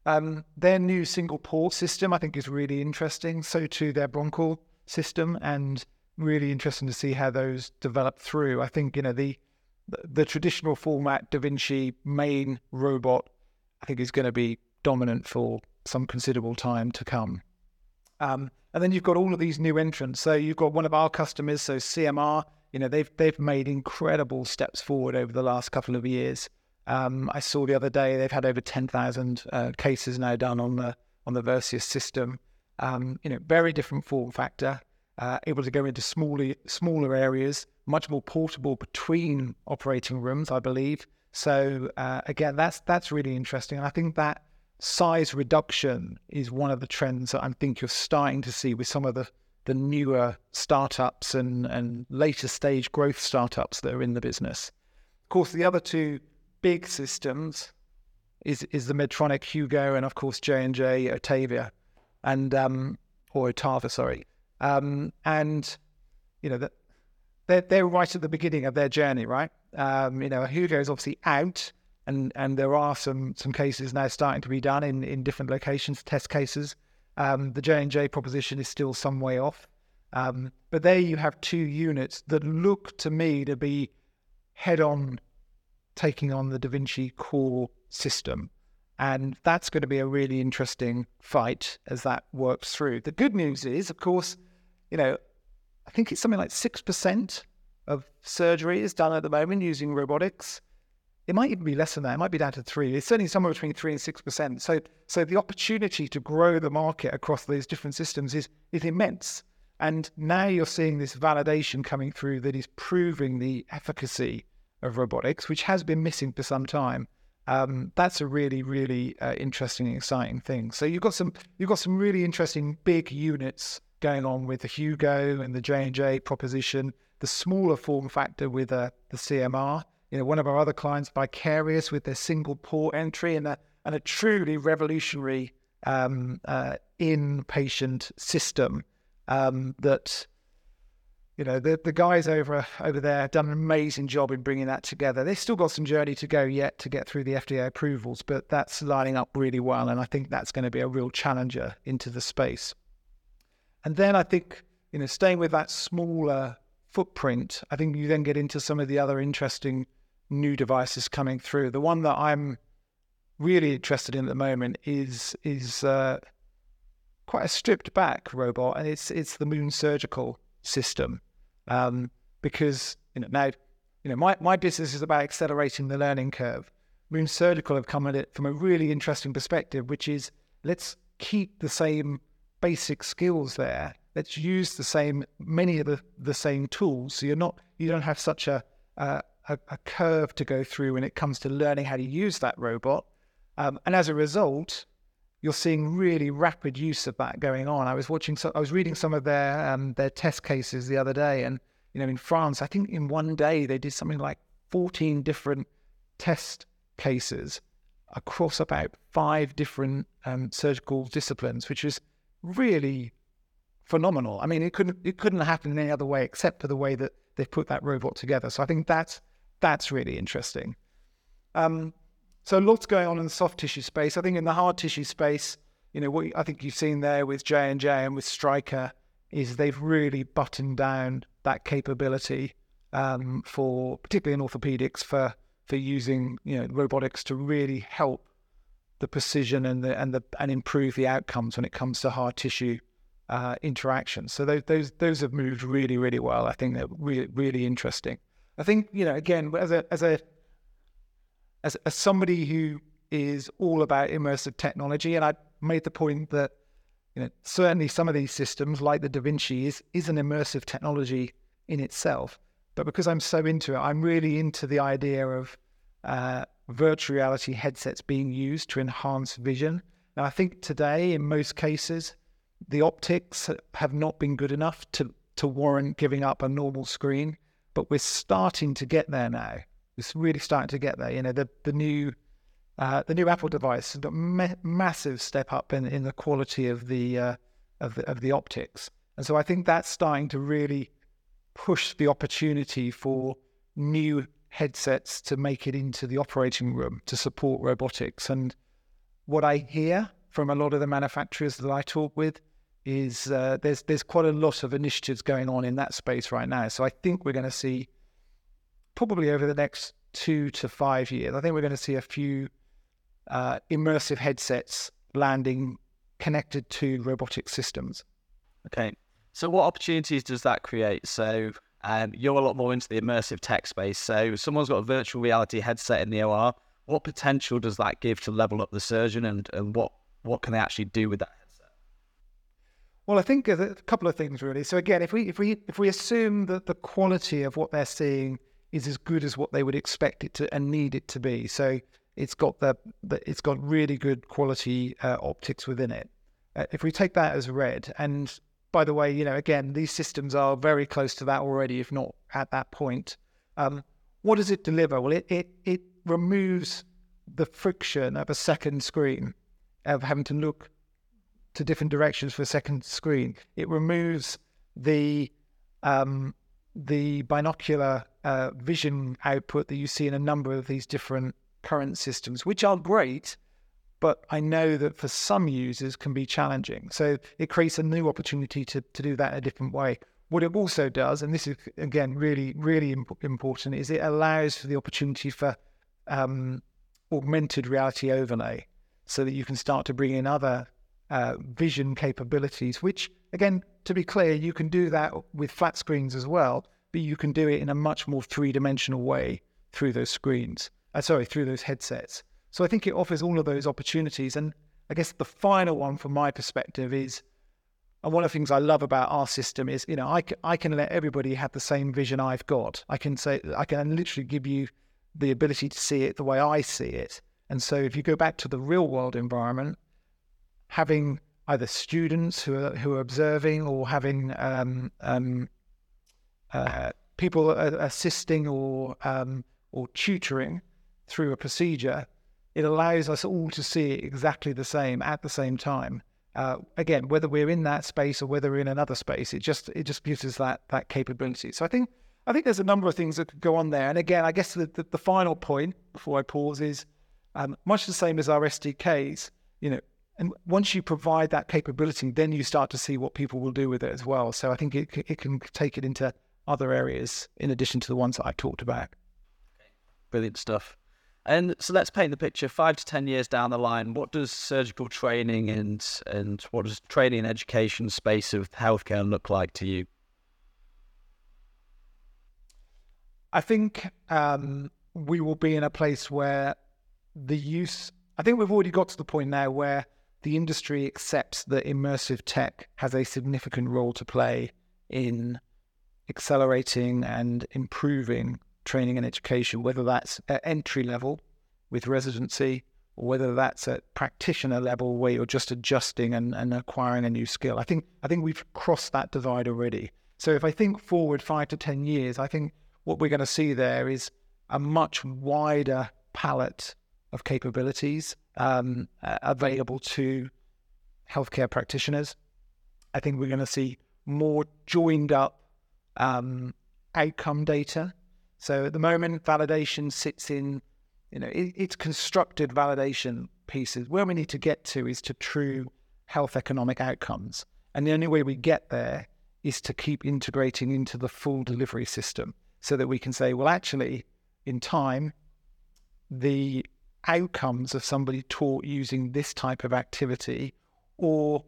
Speaker 2: Um, their new single port system, I think, is really interesting. So too their bronchal system, and really interesting to see how those develop through. I think you know the the traditional format Da Vinci main robot, I think, is going to be dominant for some considerable time to come. Um, and then you've got all of these new entrants. So you've got one of our customers, so CMR. You know they've they've made incredible steps forward over the last couple of years. Um, I saw the other day they've had over 10,000 uh, cases now done on the on the Versius system. Um, you know, very different form factor, uh, able to go into smaller smaller areas, much more portable between operating rooms, I believe. So uh, again, that's that's really interesting, and I think that size reduction is one of the trends that I think you're starting to see with some of the the newer startups and and later stage growth startups that are in the business. Of course, the other two big systems is is the Medtronic Hugo and of course J and J Otavia, and um, or Ottava, sorry, um, and you know that they're they're right at the beginning of their journey, right? Um, you know, Hugo is obviously out, and and there are some some cases now starting to be done in in different locations, test cases. Um, the J and J proposition is still some way off, um, but there you have two units that look to me to be head on taking on the Da Vinci core system. And that's going to be a really interesting fight as that works through. The good news is, of course, you know, I think it's something like 6% of surgery is done at the moment using robotics. It might even be less than that. It might be down to three. It's certainly somewhere between three and six percent. So, so the opportunity to grow the market across these different systems is is immense. And now you're seeing this validation coming through that is proving the efficacy of robotics, which has been missing for some time. Um, that's a really, really uh, interesting exciting thing. So you've got some you've got some really interesting big units going on with the Hugo and the J and J proposition. The smaller form factor with uh, the CMR. You know, one of our other clients, Vicarious, with their single port entry and a and a truly revolutionary um, uh, in-patient system um, that you know the the guys over over there have done an amazing job in bringing that together. They've still got some journey to go yet to get through the FDA approvals, but that's lining up really well, and I think that's going to be a real challenger into the space. And then I think you know staying with that smaller footprint, I think you then get into some of the other interesting new devices coming through. The one that I'm really interested in at the moment is is uh, quite a stripped back robot, and it's it's the Moon Surgical system um, because you know now you know my, my business is about accelerating the learning curve. Moon Surgical have come at it from a really interesting perspective, which is let's keep the same basic skills there. Let's use the same many of the, the same tools, so you're not you don't have such a, a a, curve to go through when it comes to learning how to use that robot. Um, and as a result, you're seeing really rapid use of that going on. I was watching, so I was reading some of their um, their test cases the other day, and you know, in France, I think in one day they did something like 14 different test cases across about five different um, surgical disciplines, which is really phenomenal. I mean, it couldn't it couldn't happen in any other way except for the way that they've put that robot together. So I think that's that's really interesting. Um, so lots going on in the soft tissue space. I think in the hard tissue space, you know, what I think you've seen there with J and J and with Stryker is they've really buttoned down that capability um, for particularly in orthopedics for for using you know robotics to really help the precision and the and the and improve the outcomes when it comes to hard tissue uh, interactions. So those those those have moved really really well. I think they're really really interesting. I think you know again as a as a as, as somebody who is all about immersive technology, and I made the point that you know certainly some of these systems like the Da Vinci is is an immersive technology in itself. But because I'm so into it, I'm really into the idea of uh, virtual reality headsets being used to enhance vision. Now, I think today, in most cases, the optics have not been good enough to, to warrant giving up a normal screen, but we're starting to get there now. It's really starting to get there. You know, the, the new uh, the new Apple device has got ma- massive step up in, in the quality of the, uh, of the of the optics, and so I think that's starting to really push the opportunity for new headsets to make it into the operating room to support robotics. And what I hear from a lot of the manufacturers that I talk with is uh, there's there's quite a lot of initiatives going on in that space right now. So I think we're going to see probably over the next two to five years. I think we're going to see a few uh, immersive headsets landing connected to robotic systems.
Speaker 1: Okay, so, what opportunities does that create? So, um, you're a lot more into the immersive tech space. So, someone's got a virtual reality headset in the OR. What potential does that give to level up the surgeon, and, and what what can they actually do with that headset?
Speaker 2: Well, I think a couple of things really. So, again, if we if we if we assume that the quality of what they're seeing is as good as what they would expect it to and need it to be, so it's got the, the it's got really good quality uh, optics within it. Uh, if we take that as read, and by the way, you know, again, these systems are very close to that already, if not at that point. Um, what does it deliver? Well, it, it, it removes the friction of a second screen, of having to look to different directions for a second screen. It removes the um, the binocular uh, vision output that you see in a number of these different current systems, which are great, but I know that for some users can be challenging. So it creates a new opportunity to, to do that in a different way. What it also does, and this is again really, really imp- important, is it allows for the opportunity for um, augmented reality overlay so that you can start to bring in other uh, vision capabilities, which, again, to be clear, you can do that with flat screens as well, but you can do it in a much more three dimensional way through those screens. Uh, sorry, through those headsets. So I think it offers all of those opportunities. And I guess the final one from my perspective is, and one of the things I love about our system is, you know, I, I can let everybody have the same vision I've got. I can say, I can literally give you the ability to see it the way I see it. And so if you go back to the real world environment, having either students who are, who are observing or having um, um, uh, people assisting or um, or tutoring through a procedure it allows us all to see exactly the same at the same time. Uh, again, whether we're in that space or whether we're in another space, it just it just gives us that that capability. So I think I think there's a number of things that could go on there. And again, I guess the, the, the final point before I pause is um, much the same as our SDKs. You know, and once you provide that capability, then you start to see what people will do with it as well. So I think it it can take it into other areas in addition to the ones that I've talked about.
Speaker 1: Brilliant stuff. And so let's paint the picture five to 10 years down the line. What does surgical training and, and what does training and education space of healthcare look like to you?
Speaker 2: I think um, we will be in a place where the use, I think we've already got to the point now where the industry accepts that immersive tech has a significant role to play in accelerating and improving training and education, whether that's at entry level with residency or whether that's at practitioner level where you're just adjusting and, and acquiring a new skill. I think I think we've crossed that divide already. So if I think forward five to ten years, I think what we're going to see there is a much wider palette of capabilities um, available to healthcare practitioners. I think we're going to see more joined up um, outcome data. So at the moment, validation sits in, you know, it, it's constructed validation pieces. Where we need to get to is to true health economic outcomes. And the only way we get there is to keep integrating into the full delivery system so that we can say, well, actually, in time, the outcomes of somebody taught using this type of activity or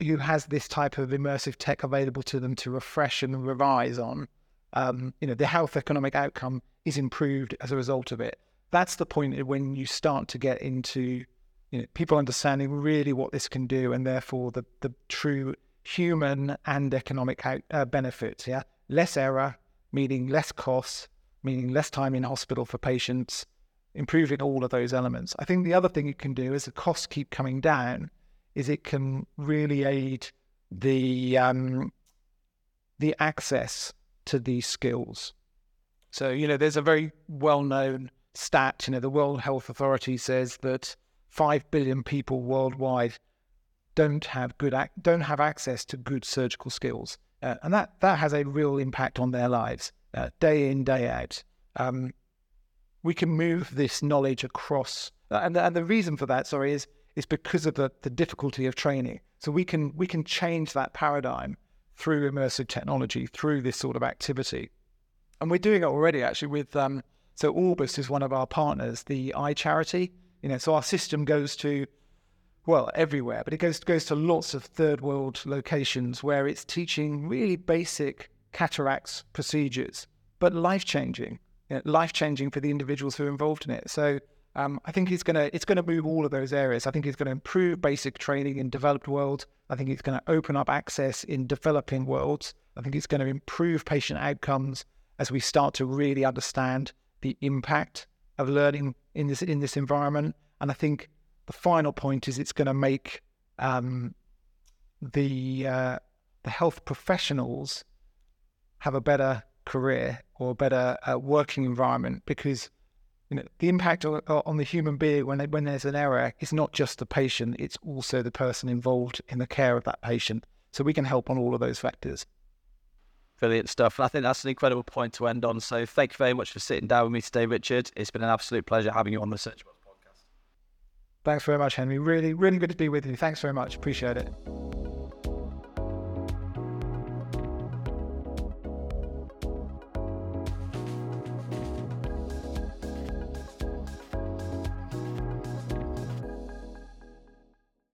Speaker 2: who has this type of immersive tech available to them to refresh and revise on, um, you know, the health economic outcome is improved as a result of it. That's the point when you start to get into you know, people understanding really what this can do and therefore the, the true human and economic out, uh, benefits. Yeah, less error, meaning less costs, meaning less time in hospital for patients, improving all of those elements. I think the other thing it can do is the costs keep coming down is it can really aid the um, the access to these skills. So you know, there's a very well-known stat. You know, the World Health Authority says that five billion people worldwide don't have good ac- don't have access to good surgical skills, uh, and that that has a real impact on their lives uh, day in day out. Um, we can move this knowledge across, uh, and and the reason for that, sorry, is is because of the, the difficulty of training. So we can we can change that paradigm through immersive technology, through this sort of activity, and we're doing it already actually with. Um, so Orbis is one of our partners, the Eye Charity. You know, so our system goes to well, everywhere, but it goes goes to lots of third world locations where it's teaching really basic cataracts procedures, but life changing, you know, life changing for the individuals who are involved in it. So um, I think it's gonna it's gonna move all of those areas. I think it's going to improve basic training in developed world. I think it's going to open up access in developing worlds. I think it's going to improve patient outcomes as we start to really understand the impact of learning in this in this environment. And I think the final point is it's going to make um, the uh, the health professionals have a better career or a better uh, working environment because you know the impact on, uh, on the human being when when there's an error is not just the patient; it's also the person involved in the care of that patient. So we can help on all of those factors.
Speaker 1: Brilliant stuff. I think that's an incredible point to end on. So thank you very much for sitting down with me today, Richard. It's been an absolute pleasure having you on the Surgibots Podcast.
Speaker 2: Thanks very much, Henry. Really, really good to be with you. Thanks very much. Appreciate it.